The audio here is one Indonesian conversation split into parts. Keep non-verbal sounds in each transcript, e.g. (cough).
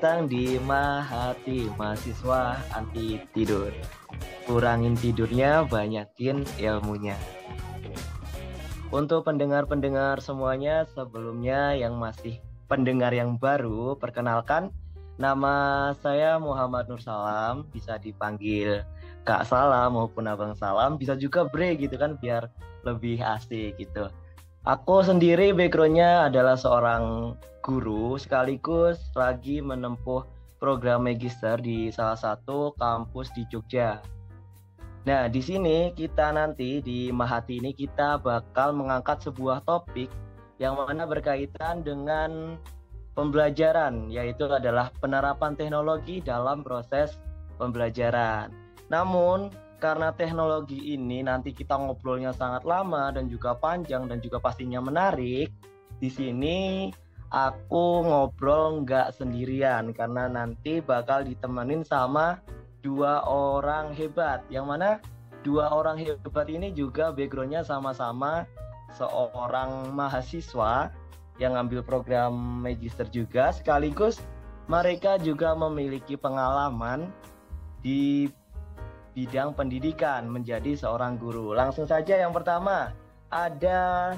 Datang di Mahati Mahasiswa Anti Tidur. Kurangin tidurnya, banyakin ilmunya. Untuk pendengar-pendengar semuanya, sebelumnya yang masih pendengar yang baru, perkenalkan nama saya Muhammad Nur Salam, bisa dipanggil Kak Salam maupun Abang Salam, bisa juga Bre gitu kan biar lebih asik gitu. Aku sendiri backgroundnya adalah seorang guru sekaligus lagi menempuh program magister di salah satu kampus di Jogja. Nah, di sini kita nanti di Mahati ini kita bakal mengangkat sebuah topik yang mana berkaitan dengan pembelajaran, yaitu adalah penerapan teknologi dalam proses pembelajaran. Namun, karena teknologi ini nanti kita ngobrolnya sangat lama dan juga panjang dan juga pastinya menarik. Di sini aku ngobrol nggak sendirian karena nanti bakal ditemenin sama dua orang hebat. Yang mana dua orang hebat ini juga backgroundnya sama-sama seorang mahasiswa yang ngambil program magister juga sekaligus mereka juga memiliki pengalaman di bidang pendidikan menjadi seorang guru. Langsung saja yang pertama ada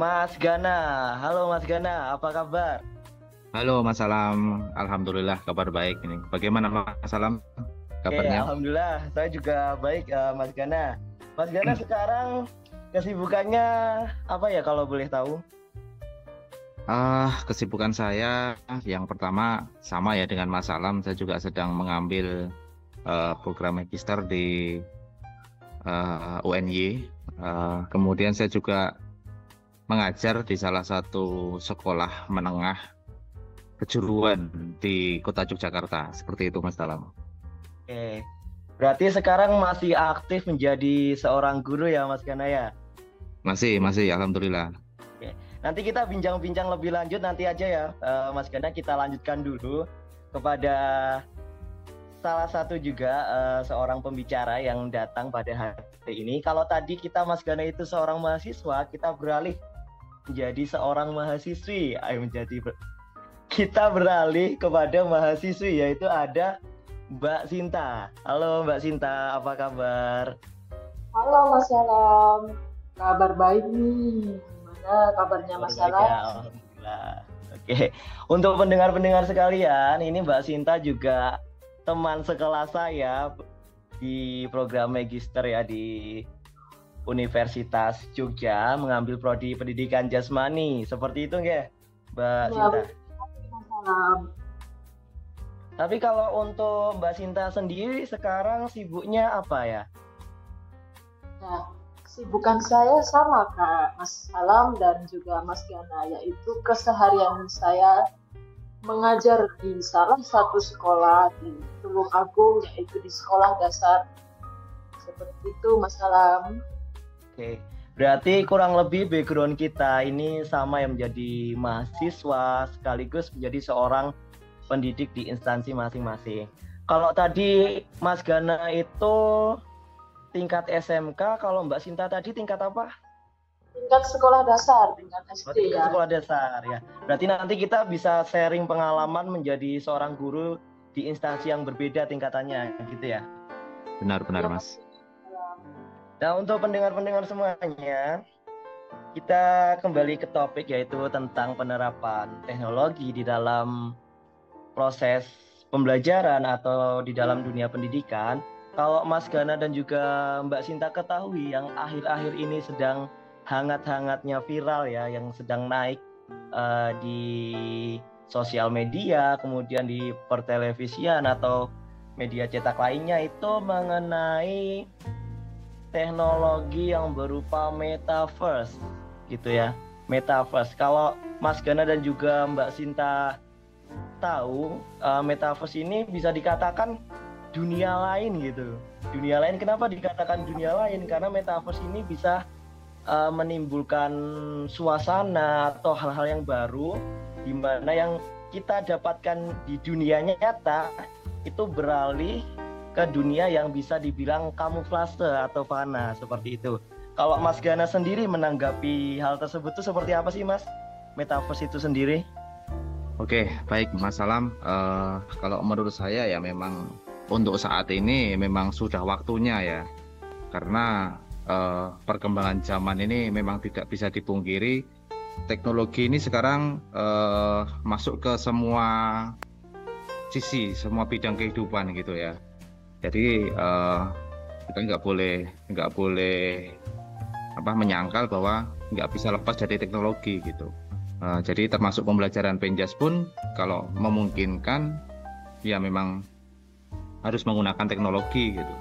Mas Gana. Halo Mas Gana, apa kabar? Halo Mas Salam, Alhamdulillah kabar baik ini. Bagaimana Mas Salam kabarnya? Oke, Alhamdulillah, saya juga baik uh, Mas Gana. Mas Gana sekarang kesibukannya apa ya kalau boleh tahu? Ah, kesibukan saya yang pertama sama ya dengan Mas Salam, saya juga sedang mengambil uh, program magister di uh, UNY. Uh, kemudian saya juga mengajar di salah satu sekolah menengah kejuruan di kota Yogyakarta. Seperti itu Mas Dalam. Oke. Berarti sekarang masih aktif menjadi seorang guru ya Mas Ganaya? Masih, masih Alhamdulillah. Oke. Nanti kita bincang-bincang lebih lanjut nanti aja ya Mas Gana kita lanjutkan dulu kepada salah satu juga uh, seorang pembicara yang datang pada hari ini. Kalau tadi kita Mas Gana itu seorang mahasiswa, kita beralih menjadi seorang mahasiswi. Ayo menjadi kita beralih kepada mahasiswi yaitu ada Mbak Sinta. Halo Mbak Sinta, apa kabar? Halo Mas Salam, kabar baik nih. Gimana kabarnya Mas Salam? Ya, Alhamdulillah. Oke, untuk pendengar-pendengar sekalian, ini Mbak Sinta juga teman sekelas saya di program magister ya di Universitas Jogja mengambil prodi pendidikan jasmani seperti itu nggak Mbak ya, Sinta? Tapi kalau untuk Mbak Sinta sendiri sekarang sibuknya apa ya? Nah, sibukan saya sama Kak Mas Salam dan juga Mas Giana yaitu keseharian saya mengajar di salah satu sekolah di Tulung Agung yaitu di sekolah dasar seperti itu Mas Alam. Oke, berarti kurang lebih background kita ini sama yang menjadi mahasiswa sekaligus menjadi seorang pendidik di instansi masing-masing. Kalau tadi Mas Gana itu tingkat SMK, kalau Mbak Sinta tadi tingkat apa? tingkat sekolah dasar, tingkat SD oh, tingkat ya. Sekolah dasar ya. Berarti nanti kita bisa sharing pengalaman menjadi seorang guru di instansi yang berbeda tingkatannya gitu ya. Benar benar ya, Mas. Nah, untuk pendengar-pendengar semuanya, kita kembali ke topik yaitu tentang penerapan teknologi di dalam proses pembelajaran atau di dalam dunia pendidikan. Kalau Mas Gana dan juga Mbak Sinta ketahui yang akhir-akhir ini sedang hangat-hangatnya viral ya yang sedang naik uh, di sosial media, kemudian di pertelevisian atau media cetak lainnya itu mengenai teknologi yang berupa metaverse gitu ya. Metaverse. Kalau Mas Gana dan juga Mbak Sinta tahu uh, metaverse ini bisa dikatakan dunia lain gitu. Dunia lain kenapa dikatakan dunia lain? Karena metaverse ini bisa uh, menimbulkan suasana atau hal-hal yang baru di mana yang kita dapatkan di dunia nyata itu beralih ke dunia yang bisa dibilang kamuflase atau fana seperti itu. Kalau Mas Gana sendiri menanggapi hal tersebut itu seperti apa sih Mas? Metaverse itu sendiri? Oke, baik Mas Salam. Uh, kalau menurut saya ya memang untuk saat ini memang sudah waktunya ya, karena uh, perkembangan zaman ini memang tidak bisa dipungkiri. Teknologi ini sekarang uh, masuk ke semua sisi, semua bidang kehidupan gitu ya. Jadi uh, kita nggak boleh nggak boleh apa menyangkal bahwa nggak bisa lepas dari teknologi gitu. Uh, jadi termasuk pembelajaran penjas pun kalau memungkinkan ya memang harus menggunakan teknologi gitu.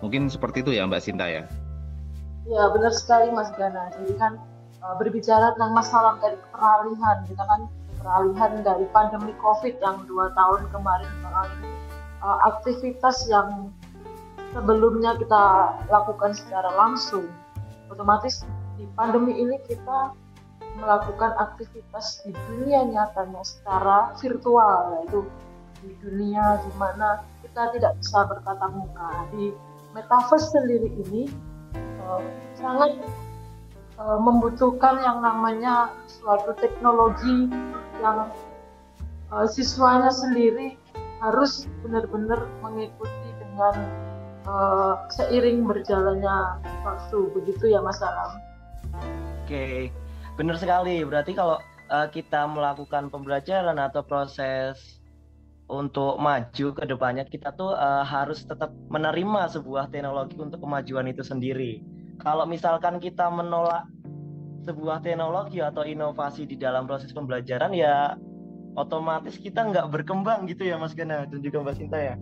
Mungkin seperti itu ya Mbak Sinta ya. Ya benar sekali Mas Gana. Jadi kan uh, berbicara tentang masalah dari peralihan, kita kan peralihan dari pandemi COVID yang dua tahun kemarin mengalami uh, aktivitas yang sebelumnya kita lakukan secara langsung, otomatis di pandemi ini kita melakukan aktivitas di dunia nyatanya secara virtual yaitu di dunia di mana kita tidak bisa bertatap muka. Di metaverse sendiri ini uh, sangat uh, membutuhkan yang namanya suatu teknologi yang siswanya sendiri harus benar-benar mengikuti dengan uh, seiring berjalannya waktu begitu ya Mas Alam. Oke, Benar sekali. Berarti kalau uh, kita melakukan pembelajaran atau proses untuk maju ke depannya kita tuh uh, harus tetap menerima sebuah teknologi untuk kemajuan itu sendiri. Kalau misalkan kita menolak sebuah teknologi atau inovasi di dalam proses pembelajaran ya otomatis kita nggak berkembang gitu ya Mas Gana dan juga Mbak Sinta ya.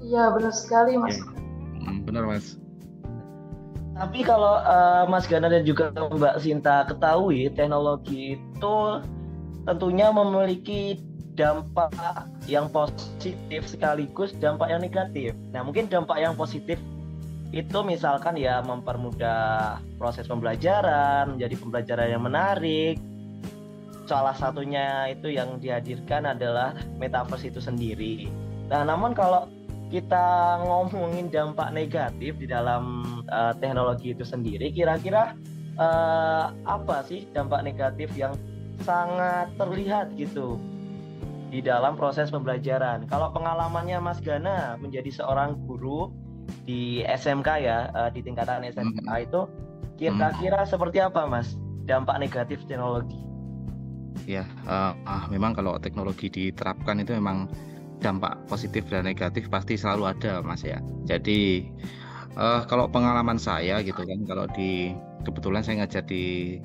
Iya benar sekali Mas. Hmm, benar Mas. Tapi kalau uh, Mas Gana dan juga Mbak Sinta ketahui, teknologi itu tentunya memiliki dampak yang positif sekaligus dampak yang negatif. Nah, mungkin dampak yang positif itu misalkan ya mempermudah proses pembelajaran, menjadi pembelajaran yang menarik. Salah satunya itu yang dihadirkan adalah metaverse itu sendiri. Nah, namun kalau kita ngomongin dampak negatif di dalam uh, teknologi itu sendiri, kira-kira uh, apa sih dampak negatif yang sangat terlihat gitu di dalam proses pembelajaran? Kalau pengalamannya Mas Gana menjadi seorang guru di SMK ya, uh, di tingkatan SMK hmm. itu kira-kira hmm. seperti apa Mas dampak negatif teknologi? Ya, uh, uh, memang kalau teknologi diterapkan itu memang dampak positif dan negatif pasti selalu ada mas ya. Jadi uh, kalau pengalaman saya gitu kan kalau di kebetulan saya ngajar di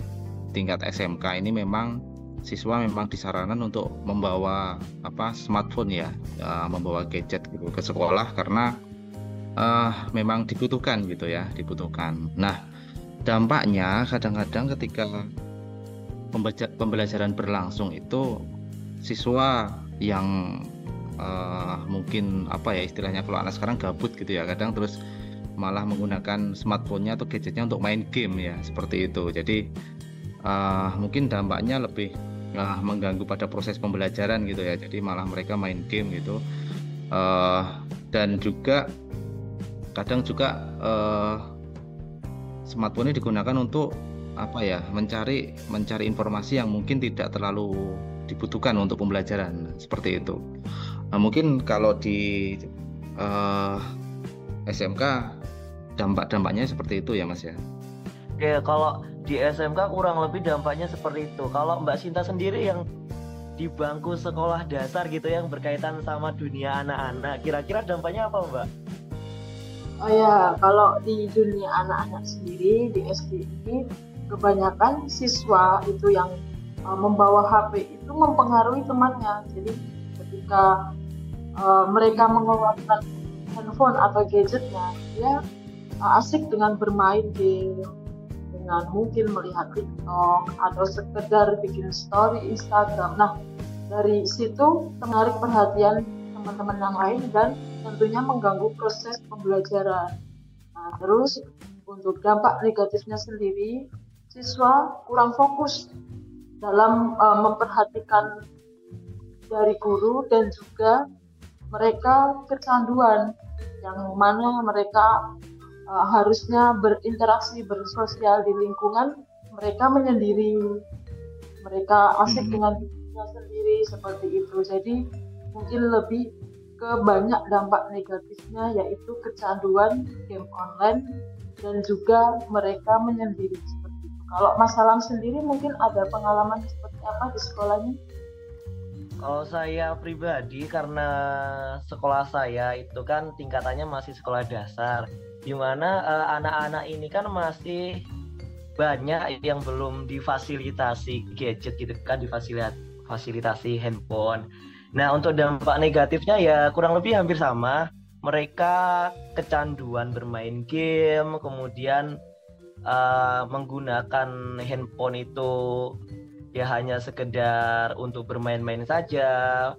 tingkat SMK ini memang siswa memang disarankan untuk membawa apa smartphone ya. Uh, membawa gadget gitu ke sekolah karena uh, memang dibutuhkan gitu ya dibutuhkan. Nah dampaknya kadang-kadang ketika pembelajaran berlangsung itu siswa yang uh, mungkin apa ya istilahnya kalau anak sekarang gabut gitu ya kadang terus malah menggunakan smartphone-nya atau gadgetnya untuk main game ya seperti itu. Jadi uh, mungkin dampaknya lebih uh, mengganggu pada proses pembelajaran gitu ya. Jadi malah mereka main game gitu. Uh, dan juga kadang juga uh, smartphone ini digunakan untuk apa ya mencari mencari informasi yang mungkin tidak terlalu dibutuhkan untuk pembelajaran seperti itu Nah, mungkin kalau di uh, eh, SMK dampak-dampaknya seperti itu ya Mas ya. Oke, kalau di SMK kurang lebih dampaknya seperti itu. Kalau Mbak Sinta sendiri yang di bangku sekolah dasar gitu yang berkaitan sama dunia anak-anak, kira-kira dampaknya apa Mbak? Oh ya, kalau di dunia anak-anak sendiri di SD ini kebanyakan siswa itu yang uh, membawa HP itu mempengaruhi temannya. Jadi ketika uh, mereka mengeluarkan handphone atau gadgetnya dia uh, asik dengan bermain game dengan mungkin melihat TikTok atau sekedar bikin story Instagram nah dari situ menarik perhatian teman-teman yang lain dan tentunya mengganggu proses pembelajaran nah terus untuk dampak negatifnya sendiri siswa kurang fokus dalam uh, memperhatikan dari guru dan juga mereka kecanduan yang mana mereka uh, harusnya berinteraksi bersosial di lingkungan mereka menyendiri mereka asik hmm. dengan dirinya sendiri seperti itu jadi mungkin lebih ke banyak dampak negatifnya yaitu kecanduan game online dan juga mereka menyendiri. Kalau Mas Salam sendiri mungkin ada pengalaman seperti apa di sekolahnya? Kalau saya pribadi karena sekolah saya itu kan tingkatannya masih sekolah dasar, di mana uh, anak-anak ini kan masih banyak yang belum difasilitasi gadget gitu kan difasilitasi handphone. Nah untuk dampak negatifnya ya kurang lebih hampir sama. Mereka kecanduan bermain game, kemudian uh, menggunakan handphone itu ya hanya sekedar untuk bermain-main saja.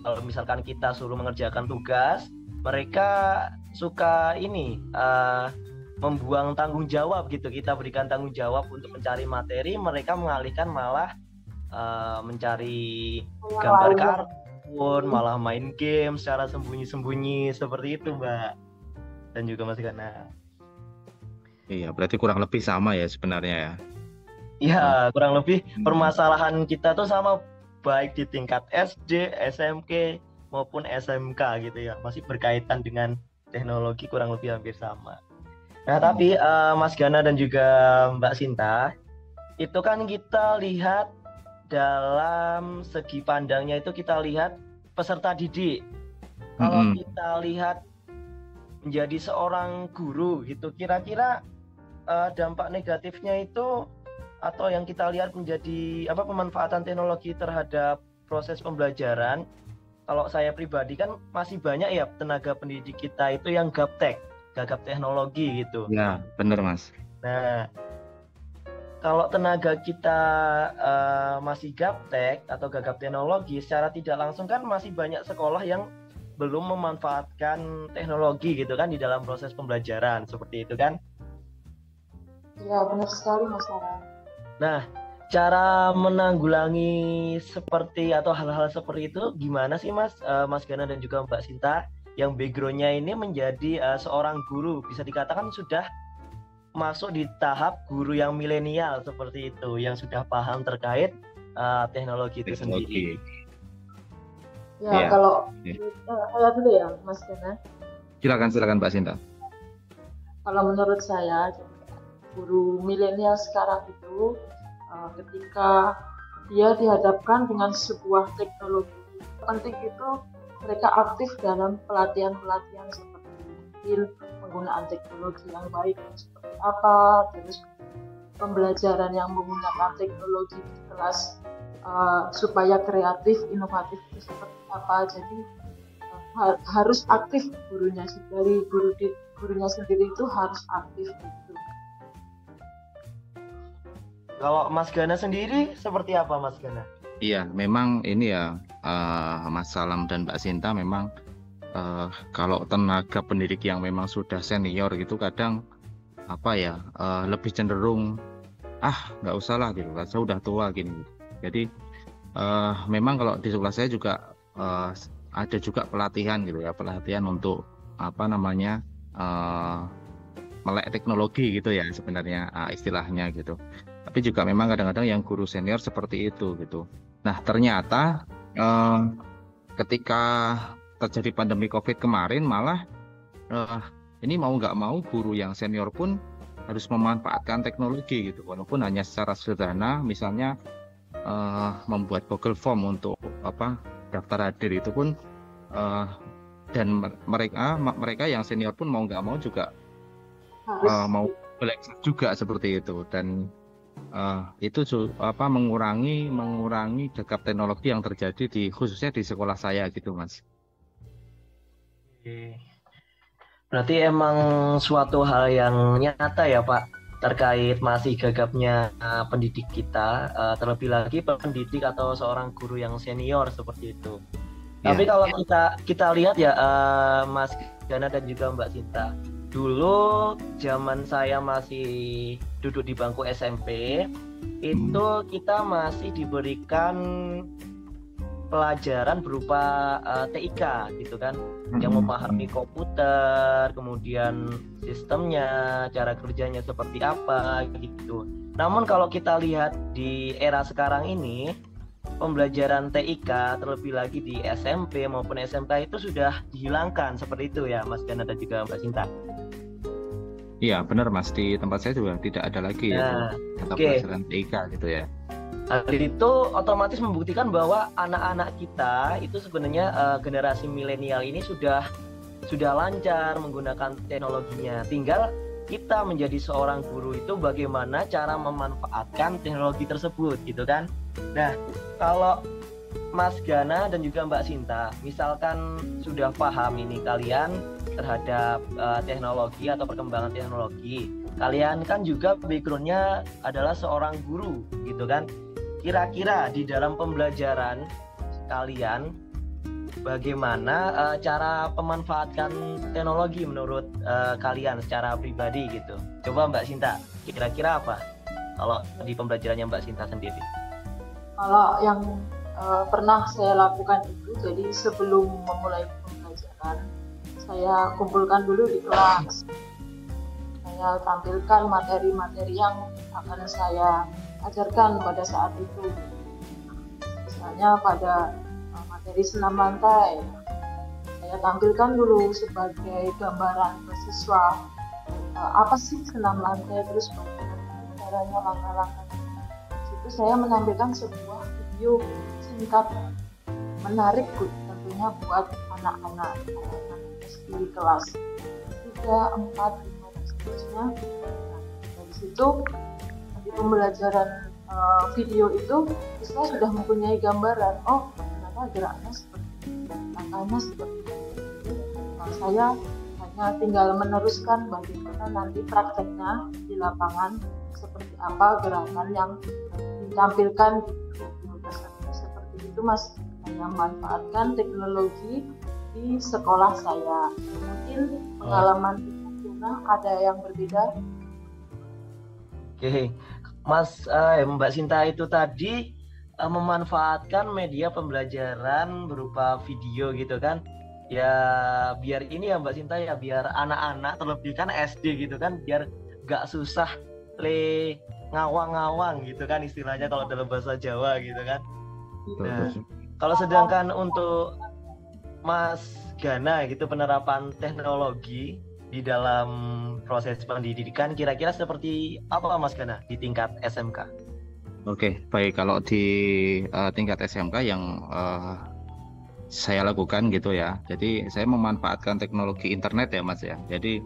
Kalau misalkan kita suruh mengerjakan tugas, mereka suka ini uh, membuang tanggung jawab gitu. Kita berikan tanggung jawab untuk mencari materi mereka mengalihkan malah uh, mencari gambar kartun malah main game secara sembunyi-sembunyi seperti itu mbak. Dan juga Mas Gana iya berarti kurang lebih sama ya sebenarnya ya iya kurang lebih hmm. permasalahan kita tuh sama baik di tingkat SD SMK maupun SMK gitu ya masih berkaitan dengan teknologi kurang lebih hampir sama Nah, tapi uh, Mas Gana dan juga Mbak Sinta, itu kan kita lihat dalam segi pandangnya itu kita lihat peserta didik. Kalau mm -hmm. kita lihat menjadi seorang guru gitu, kira-kira uh, dampak negatifnya itu atau yang kita lihat menjadi apa pemanfaatan teknologi terhadap proses pembelajaran. Kalau saya pribadi kan masih banyak ya tenaga pendidik kita itu yang gaptek gagap teknologi gitu. Ya, benar Mas. Nah, kalau tenaga kita uh, masih gaptek atau gagap teknologi, secara tidak langsung kan masih banyak sekolah yang belum memanfaatkan teknologi gitu kan di dalam proses pembelajaran seperti itu kan? Ya benar sekali Mas Sarah. Nah, cara menanggulangi seperti atau hal-hal seperti itu gimana sih Mas, uh, Mas Gana dan juga Mbak Sinta? yang backgroundnya ini menjadi uh, seorang guru bisa dikatakan sudah masuk di tahap guru yang milenial seperti itu yang sudah paham terkait uh, teknologi, itu sendiri. Ya, ya. kalau ya. saya dulu ya Mas Kena. Silakan silakan Mbak Sinta. Kalau menurut saya guru milenial sekarang itu uh, ketika dia dihadapkan dengan sebuah teknologi penting itu mereka aktif dalam pelatihan-pelatihan seperti mungkin penggunaan teknologi yang baik seperti apa, terus pembelajaran yang menggunakan teknologi di kelas uh, supaya kreatif, inovatif itu seperti apa. Jadi uh, harus aktif gurunya dari guru di, gurunya sendiri itu harus aktif gitu. Kalau Mas Gana sendiri seperti apa Mas Gana? Iya, memang ini ya uh, Mas Salam dan Mbak Sinta memang uh, kalau tenaga pendidik yang memang sudah senior gitu kadang apa ya uh, lebih cenderung ah nggak usah lah gitu, saya udah tua gini. Jadi uh, memang kalau di sekolah saya juga uh, ada juga pelatihan gitu ya, pelatihan untuk apa namanya uh, melek teknologi gitu ya sebenarnya uh, istilahnya gitu. Tapi juga memang kadang-kadang yang guru senior seperti itu gitu. Nah, ternyata eh, ketika terjadi pandemi COVID kemarin malah eh, ini mau nggak mau guru yang senior pun harus memanfaatkan teknologi gitu, walaupun hanya secara sederhana, misalnya eh, membuat Google Form untuk apa daftar hadir itu pun eh, dan mereka mereka yang senior pun mau nggak mau juga uh, mau belajar juga seperti itu. Dan uh, itu apa mengurangi mengurangi gegap teknologi yang terjadi di khususnya di sekolah saya gitu mas. Berarti emang suatu hal yang nyata ya Pak terkait masih gagapnya uh, pendidik kita uh, terlebih lagi pendidik atau seorang guru yang senior seperti itu. Yeah. Tapi kalau kita kita lihat ya uh, Mas Gana dan juga Mbak Sinta, dulu zaman saya masih duduk di bangku SMP itu kita masih diberikan pelajaran berupa uh, eh, TIK gitu kan hmm. yang memahami komputer kemudian sistemnya cara kerjanya seperti apa gitu Namun kalau kita lihat di era sekarang ini, pembelajaran TIK terlebih lagi di SMP maupun SMK itu sudah dihilangkan seperti itu ya Mas Gana dan juga Mbak Cinta. Iya benar Mas di tempat saya juga tidak ada lagi ya Nah, mata oke. pelajaran TIK gitu ya. Hal itu otomatis membuktikan bahwa anak-anak kita itu sebenarnya eh, generasi milenial ini sudah sudah lancar menggunakan teknologinya. Tinggal kita menjadi seorang guru itu bagaimana cara memanfaatkan teknologi tersebut gitu kan. Nah, kalau Mas Gana dan juga Mbak Sinta, misalkan sudah paham ini kalian terhadap eh, teknologi atau perkembangan teknologi, kalian kan juga backgroundnya adalah seorang guru gitu kan? Kira-kira di dalam pembelajaran kalian bagaimana eh, cara pemanfaatkan teknologi menurut eh, kalian secara pribadi gitu? Coba Mbak Sinta kira-kira apa kalau di pembelajarannya Mbak Sinta sendiri? Kalau yang eh, pernah saya lakukan itu, jadi sebelum memulai pembelajaran, saya kumpulkan dulu di kelas. Saya tampilkan materi-materi yang akan saya ajarkan pada saat itu. Misalnya pada eh, materi senam lantai, saya tampilkan dulu sebagai gambaran siswa eh, apa sih senam lantai, terus bagaimana caranya langkah-langkah situ saya menampilkan sebuah video singkat menarik tentunya buat anak-anak di kelas 3, 4, 5 dan seterusnya. Nah, dari situ di pembelajaran eh, video itu siswa sudah mempunyai gambaran oh ternyata geraknya seperti ini, langkahnya seperti ini. Nah, saya hanya tinggal meneruskan bagaimana nanti prakteknya di lapangan seperti apa gerakan yang ditampilkan di video seperti itu mas saya manfaatkan teknologi di sekolah saya. Mungkin pengalaman Guna ada yang berbeda? Oke. Mas eh, Mbak Sinta itu tadi eh, memanfaatkan media pembelajaran berupa video gitu kan? Ya biar ini ya Mbak Sinta ya biar anak-anak terlebih kan SD gitu kan biar gak susah le ngawang-ngawang gitu kan istilahnya kalau dalam bahasa Jawa gitu kan? Betul, Nah. kalau sedangkan untuk Mas Gana gitu penerapan teknologi di dalam proses pendidikan kira-kira seperti apa Mas Gana di tingkat SMK? Oke, baik kalau di eh, tingkat SMK yang eh, saya lakukan gitu ya. Jadi saya memanfaatkan teknologi internet ya Mas ya. Jadi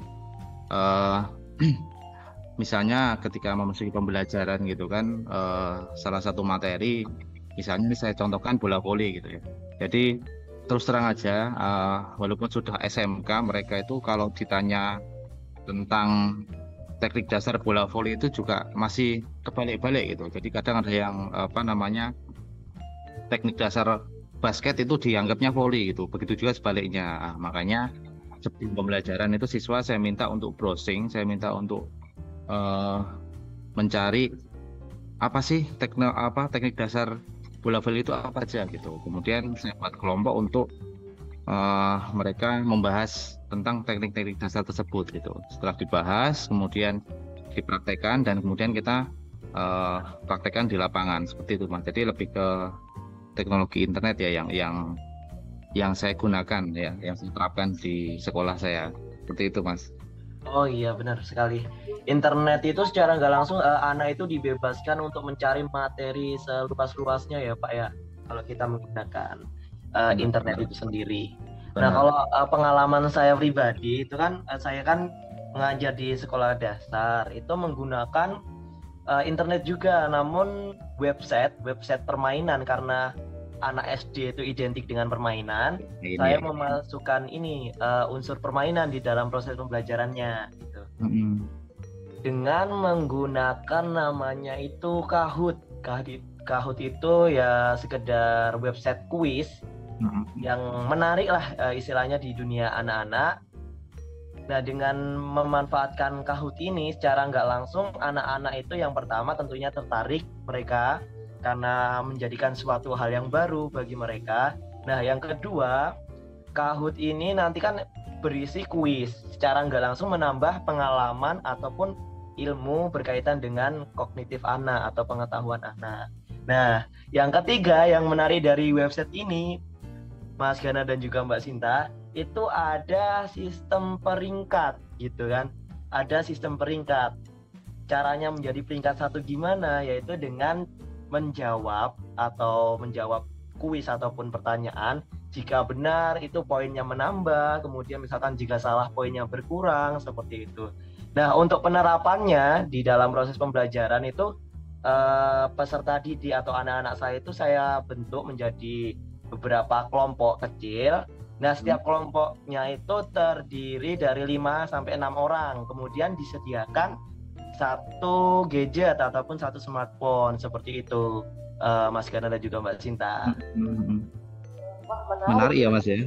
eh, (clears throat) misalnya ketika memasuki pembelajaran gitu kan eh, salah satu materi misalnya saya contohkan bola voli gitu ya. Jadi terus terang aja eh, walaupun sudah SMK mereka itu kalau ditanya tentang teknik dasar bola voli itu juga masih kebalik-balik gitu. Jadi kadang ada yang apa namanya teknik dasar basket itu dianggapnya voli gitu. Begitu juga sebaliknya. Ah, makanya sebelum pembelajaran itu siswa saya minta untuk browsing, saya minta untuk eh, mencari apa sih teknik apa teknik dasar bola voli itu apa aja gitu. Kemudian saya buat kelompok untuk eh, mereka membahas tentang teknik-teknik dasar tersebut gitu. Setelah dibahas, kemudian dipraktekkan dan kemudian kita eh, praktekkan di lapangan seperti itu mas. Jadi lebih ke teknologi internet ya yang yang yang saya gunakan ya, yang saya terapkan di sekolah saya seperti itu mas. Oh iya benar sekali. Internet itu secara nggak langsung eh, anak itu dibebaskan untuk mencari materi seluas-luasnya ya Pak ya. Kalau kita menggunakan Benar, internet itu sendiri. Nah kalau eh, pengalaman saya pribadi itu kan eh, saya kan mengajar di sekolah dasar itu menggunakan eh, internet juga, namun website website permainan karena anak SD itu identik dengan permainan Ini saya ya. memasukkan ini eh, unsur permainan di dalam proses pembelajarannya gitu. Mm-mm. Dengan menggunakan namanya itu Kahoot. Kahoot, Kahoot itu ya sekedar website kuis Mm-mm. yang menarik lah eh, istilahnya di dunia anak-anak. Nah dengan memanfaatkan Kahoot ini secara nggak langsung anak-anak itu yang pertama tentunya tertarik mereka karena menjadikan suatu hal yang baru bagi mereka. Nah yang kedua Kahoot ini nanti kan berisi kuis secara nggak langsung menambah pengalaman ataupun ilmu berkaitan dengan kognitif anak atau pengetahuan anak. Nah, yang ketiga yang menarik dari website ini, Mas Gana dan juga Mbak Sinta, itu ada sistem peringkat gitu kan. Ada sistem peringkat. Caranya menjadi peringkat satu gimana? Yaitu dengan menjawab atau menjawab kuis ataupun pertanyaan. Jika benar itu poinnya menambah, kemudian misalkan jika salah poinnya berkurang seperti itu. Nah, untuk penerapannya di dalam proses pembelajaran itu uh, peserta didik atau anak-anak saya itu saya bentuk menjadi beberapa kelompok kecil. Nah, setiap hmm. kelompoknya itu terdiri dari 5 sampai 6 orang. Kemudian disediakan satu gadget ataupun satu smartphone seperti itu. Uh, Mas Gana dan juga Mbak Cinta. Hmm. Menarik ya, Mas ya.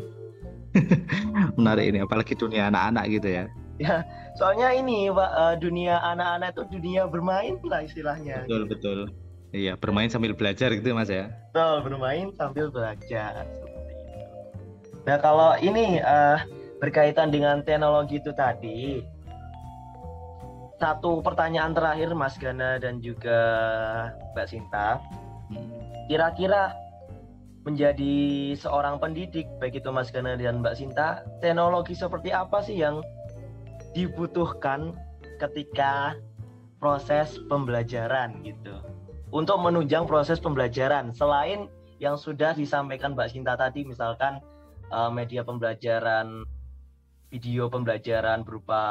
(laughs) Menarik ini apalagi dunia anak-anak gitu ya. Ya, soalnya ini Pak uh, dunia anak-anak itu dunia bermain lah istilahnya. Betul betul. Iya bermain sambil belajar gitu mas ya. Betul bermain sambil belajar seperti itu. Nah kalau ini uh, berkaitan dengan teknologi itu tadi, satu pertanyaan terakhir Mas Gana dan juga Mbak Sinta, kira-kira menjadi seorang pendidik baik itu Mas Gana dan Mbak Sinta, teknologi seperti apa sih yang dibutuhkan ketika proses pembelajaran gitu. Untuk menunjang proses pembelajaran selain yang sudah disampaikan Mbak Sinta tadi misalkan uh, media pembelajaran video pembelajaran berupa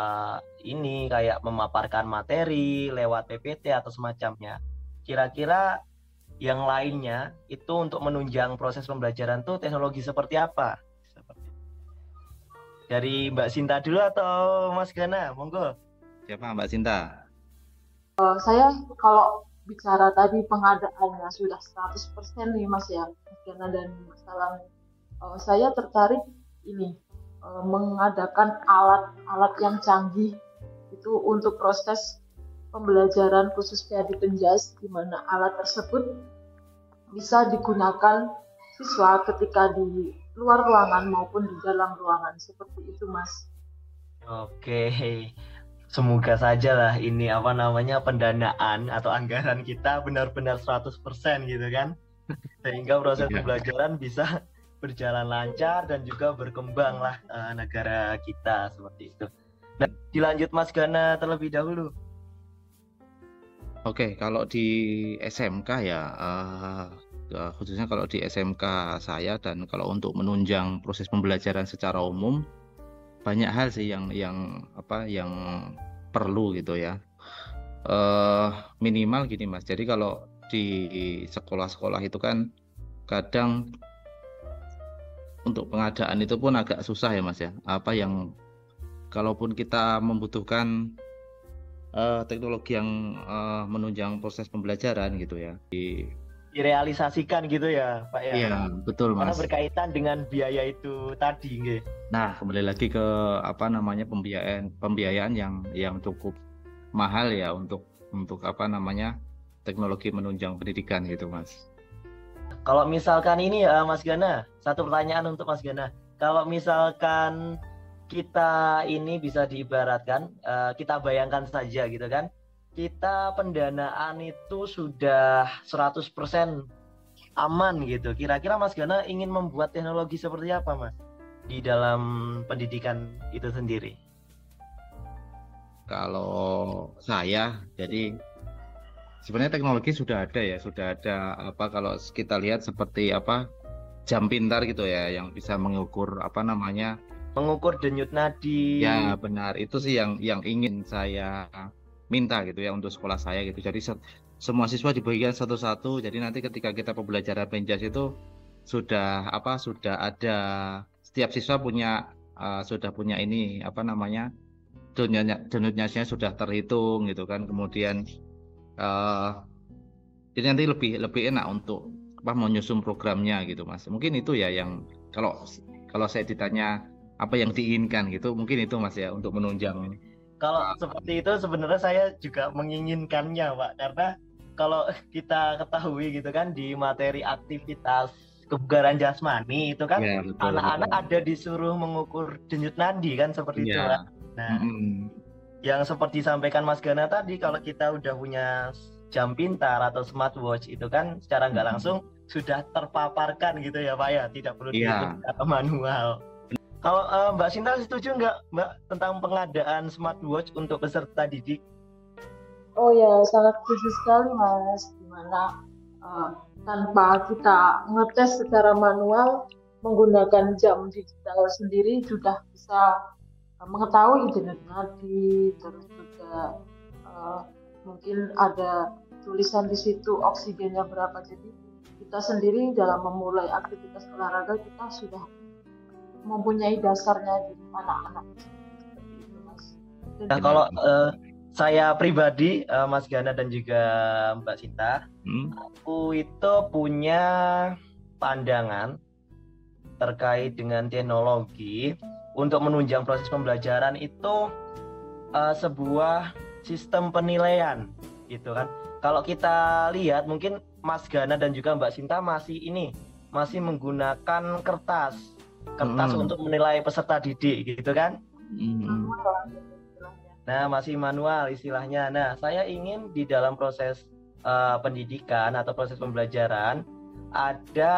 ini kayak memaparkan materi lewat PPT atau semacamnya. Kira-kira yang lainnya itu untuk menunjang proses pembelajaran tuh teknologi seperti apa? Dari Mbak Sinta dulu atau Mas Gana? Monggo. Siapa Mbak Sinta? Uh, saya kalau bicara tadi pengadaannya sudah 100% nih Mas ya, Mas Gana dan Mas Salam. Uh, saya tertarik ini uh, mengadakan alat-alat yang canggih itu untuk proses pembelajaran khususnya di Penjas di mana alat tersebut bisa digunakan siswa ketika di luar ruangan maupun di dalam ruangan seperti itu mas oke semoga saja lah ini apa namanya pendanaan atau anggaran kita benar-benar 100% gitu kan sehingga proses iya. pembelajaran bisa berjalan lancar dan juga berkembang lah uh, negara kita seperti itu. Nah, dilanjut Mas Gana terlebih dahulu. Oke, kalau di SMK ya uh, uh, khususnya kalau di SMK saya dan kalau untuk menunjang proses pembelajaran secara umum banyak hal sih yang yang apa yang perlu gitu ya. Uh, minimal gini mas. Jadi kalau di sekolah-sekolah itu kan kadang untuk pengadaan itu pun agak susah ya mas ya. Apa yang kalaupun kita membutuhkan uh, teknologi yang uh, menunjang proses pembelajaran gitu ya. Di direalisasikan gitu ya Pak ya. Iya, betul Mas. Karena berkaitan dengan biaya itu tadi nggih. Nah, kembali lagi ke apa namanya pembiayaan pembiayaan yang yang cukup mahal ya untuk untuk apa namanya teknologi menunjang pendidikan gitu Mas. Kalau misalkan ini ya Mas Gana, satu pertanyaan untuk Mas Gana. Kalau misalkan kita ini bisa diibaratkan, uh, kita bayangkan saja gitu kan, kita pendanaan itu sudah 100% aman gitu. Kira-kira Mas Gana ingin membuat teknologi seperti apa Mas di dalam pendidikan itu sendiri? Kalau saya jadi sebenarnya teknologi sudah ada ya, sudah ada apa kalau kita lihat seperti apa jam pintar gitu ya yang bisa mengukur apa namanya mengukur denyut nadi. Ya benar, itu sih yang yang ingin saya minta gitu ya untuk sekolah saya gitu. Jadi semua siswa dibagikan satu-satu. Jadi nanti ketika kita pembelajaran penjas itu sudah apa sudah ada setiap siswa punya uh, sudah punya ini apa namanya donutnya sudah terhitung gitu kan. Kemudian uh, jadi nanti lebih lebih enak untuk apa menyusun programnya gitu mas. Mungkin itu ya yang kalau kalau saya ditanya apa yang diinginkan gitu mungkin itu mas ya untuk menunjang kalau seperti itu sebenarnya saya juga menginginkannya pak karena kalau (laughs) kita ketahui gitu kan di materi aktivitas kebugaran jasmani itu kan anak ya, anak-anak ada disuruh mengukur denyut nadi kan seperti ya. itu kan. Nah, mm-hmm. yang seperti disampaikan Mas Gana tadi kalau kita udah punya jam pintar atau smartwatch itu kan secara nggak langsung sudah terpaparkan gitu ya Pak ya tidak perlu Iya. dihitung atau manual. Kalau eh, Mbak Sinta setuju nggak Mbak tentang pengadaan smartwatch untuk peserta didik? Oh ya, sangat setuju sekali Mas. Di mana uh, tanpa kita ngetes secara manual menggunakan jam digital sendiri sudah bisa uh, mengetahui denyut nadi, terus juga uh, mungkin ada tulisan di situ oksigennya berapa. Jadi kita sendiri dalam memulai aktivitas olahraga kita sudah mempunyai dasarnya di anak-anak. Nah, kalau eh, saya pribadi eh, Mas Gana dan juga Mbak Sinta Hmm? aku itu punya pandangan terkait dengan teknologi untuk menunjang proses pembelajaran itu eh, sebuah sistem penilaian gitu kan. Kalau kita lihat mungkin Mas Gana dan juga Mbak Sinta masih ini masih menggunakan kertas kertas Hmm. untuk menilai peserta didik gitu kan. Hmm. Nah, masih manual istilahnya. Nah, saya ingin di dalam proses eh, pendidikan atau proses pembelajaran ada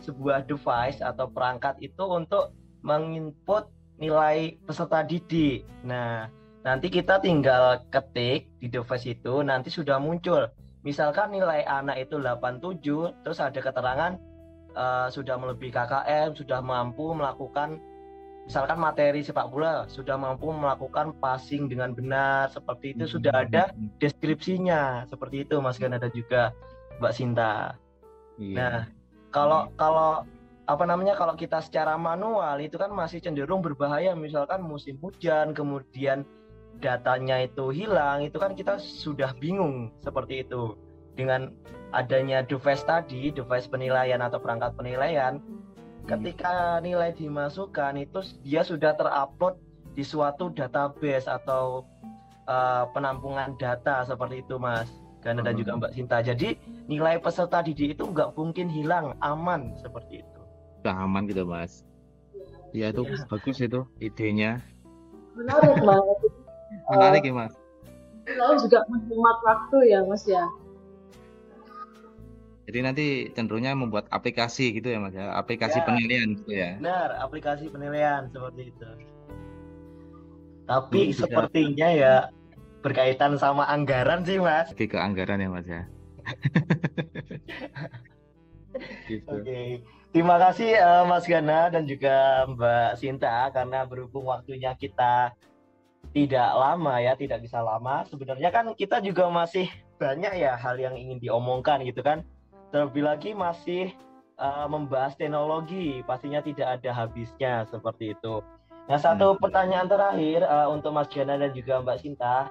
sebuah device atau perangkat itu untuk menginput nilai peserta didik. Nah, nanti kita tinggal ketik di device itu, nanti sudah muncul. Misalkan nilai anak itu 87, terus ada keterangan eh, sudah melebihi KKM, sudah mampu melakukan misalkan materi sepak bola sudah mampu melakukan passing dengan benar seperti itu sudah ada deskripsinya seperti itu Mas Gana dan juga Mbak Sinta. Iya. Nah, kalau kalau apa namanya kalau kita secara manual itu kan masih cenderung berbahaya misalkan musim hujan kemudian datanya itu hilang itu kan kita sudah bingung seperti itu dengan adanya device tadi device penilaian atau perangkat penilaian ketika nilai dimasukkan itu dia sudah terupload di suatu database atau uh, penampungan data seperti itu Mas Gana dan Hmm. juga Mbak Sinta jadi nilai peserta didik itu nggak mungkin hilang aman seperti itu Udah aman gitu mas. Ya itu Iya. bagus itu idenya. menarik Mas. (laughs) Menarik ya mas. Selain juga menghemat waktu ya Mas ya. Jadi nanti cenderungnya membuat aplikasi gitu ya mas ya. Aplikasi Ya. penilaian gitu ya. benar aplikasi penilaian seperti itu tapi Bisa. sepertinya ya berkaitan sama anggaran sih Mas Lagi ke anggaran ya mas ya. (laughs) gitu. Oke, terima kasih eh, Mas Gana dan juga Mbak Sinta karena berhubung waktunya kita tidak lama ya, tidak bisa lama. Sebenarnya kan kita juga masih banyak ya hal yang ingin diomongkan gitu kan. Terlebih lagi masih eh, membahas teknologi, pastinya tidak ada habisnya seperti itu. Nah, satu Hmm. pertanyaan terakhir eh, untuk Mas Gana dan juga Mbak Sinta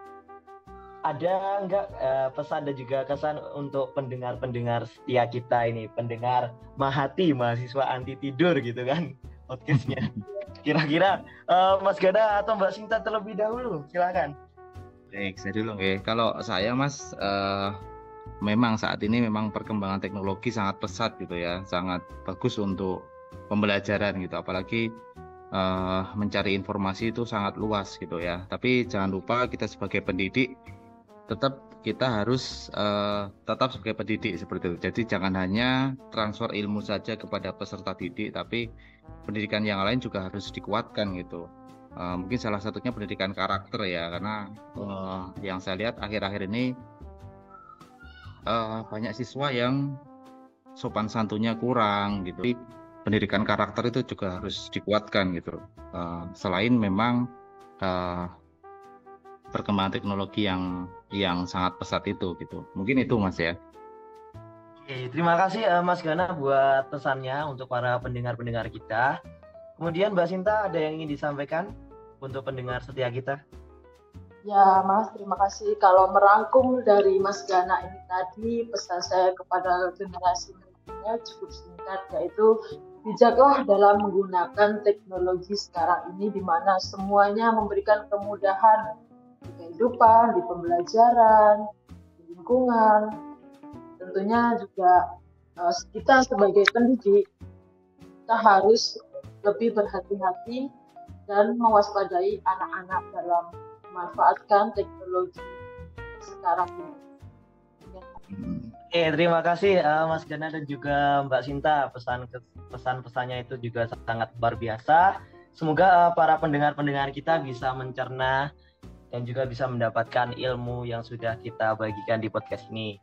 ada nggak eh, pesan dan juga kesan untuk pendengar-pendengar setia kita ini, pendengar Mahati mahasiswa anti tidur gitu kan (laughs) podcastnya. Kira-kira eh, Mas Gada atau Mbak Sinta terlebih dahulu, silakan. Baik, saya dulu oke. Kalau saya Mas, eh, memang saat ini memang perkembangan teknologi sangat pesat gitu ya, sangat bagus untuk pembelajaran gitu. Apalagi eh, mencari informasi itu sangat luas gitu ya. Tapi jangan lupa kita sebagai pendidik tetap kita harus eh, tetap sebagai pendidik seperti itu. Jadi jangan hanya transfer ilmu saja kepada peserta didik, tapi pendidikan yang lain juga harus dikuatkan gitu. Uh, mungkin salah satunya pendidikan karakter ya karena uh, yang saya lihat akhir-akhir ini uh, banyak siswa yang sopan santunnya kurang gitu. Jadi, pendidikan karakter itu juga harus dikuatkan gitu. Uh, selain memang uh, perkembangan teknologi yang yang sangat pesat itu gitu. Mungkin itu Mas ya. Oke, terima kasih eh, Mas Gana buat pesannya untuk para pendengar-pendengar kita. Kemudian Mbak Sinta ada yang ingin disampaikan untuk pendengar setia kita? Ya Mas, terima kasih. Kalau merangkum dari Mas Gana ini tadi, pesan saya kepada generasi berikutnya cukup singkat, yaitu bijaklah dalam menggunakan teknologi sekarang ini di mana semuanya memberikan kemudahan di kehidupan, di pembelajaran, di lingkungan. Tentunya juga eh, kita sebagai pendidik kita harus lebih berhati-hati dan mewaspadai anak-anak dalam memanfaatkan teknologi sekarang ini. Oke, terima kasih uh, Mas Gana dan juga Mbak Sinta. Pesan pesan-pesannya itu juga sangat luar biasa. Semoga uh, para pendengar-pendengar kita bisa mencerna dan juga bisa mendapatkan ilmu yang sudah kita bagikan di podcast ini.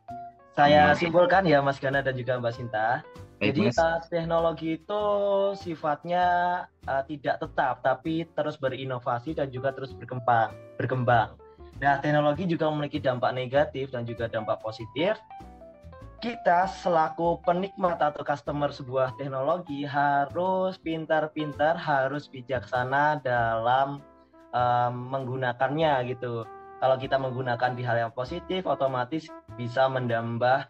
Saya simpulkan ya Mas Gana dan juga Mbak Sinta. Baik, Jadi uh, teknologi itu sifatnya uh, tidak tetap, tapi terus berinovasi dan juga terus berkembang. Berkembang. Nah, teknologi juga memiliki dampak negatif dan juga dampak positif. Kita selaku penikmat atau customer sebuah teknologi harus pintar-pintar, harus bijaksana dalam um, menggunakannya gitu. Kalau kita menggunakan di hal yang positif, otomatis bisa menambah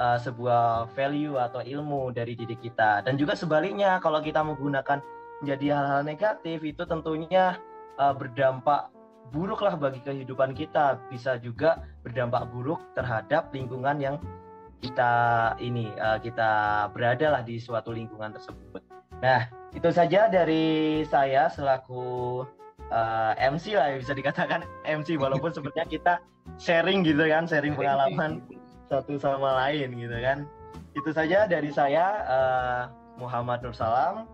uh, sebuah value atau ilmu dari diri kita. Dan juga sebaliknya, kalau kita menggunakan menjadi hal-hal negatif, itu tentunya uh, berdampak buruklah bagi kehidupan kita. Bisa juga berdampak buruk terhadap lingkungan yang kita ini uh, kita berada lah di suatu lingkungan tersebut. Nah, itu saja dari saya selaku uh, MC lah bisa dikatakan MC walaupun (laughs) sebenarnya kita sharing gitu kan, sharing pengalaman (laughs) satu sama lain gitu kan. Itu saja dari saya uh, Muhammad Nur Salam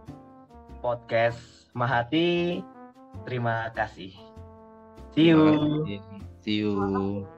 podcast Mahati. Terima kasih. See you. See you.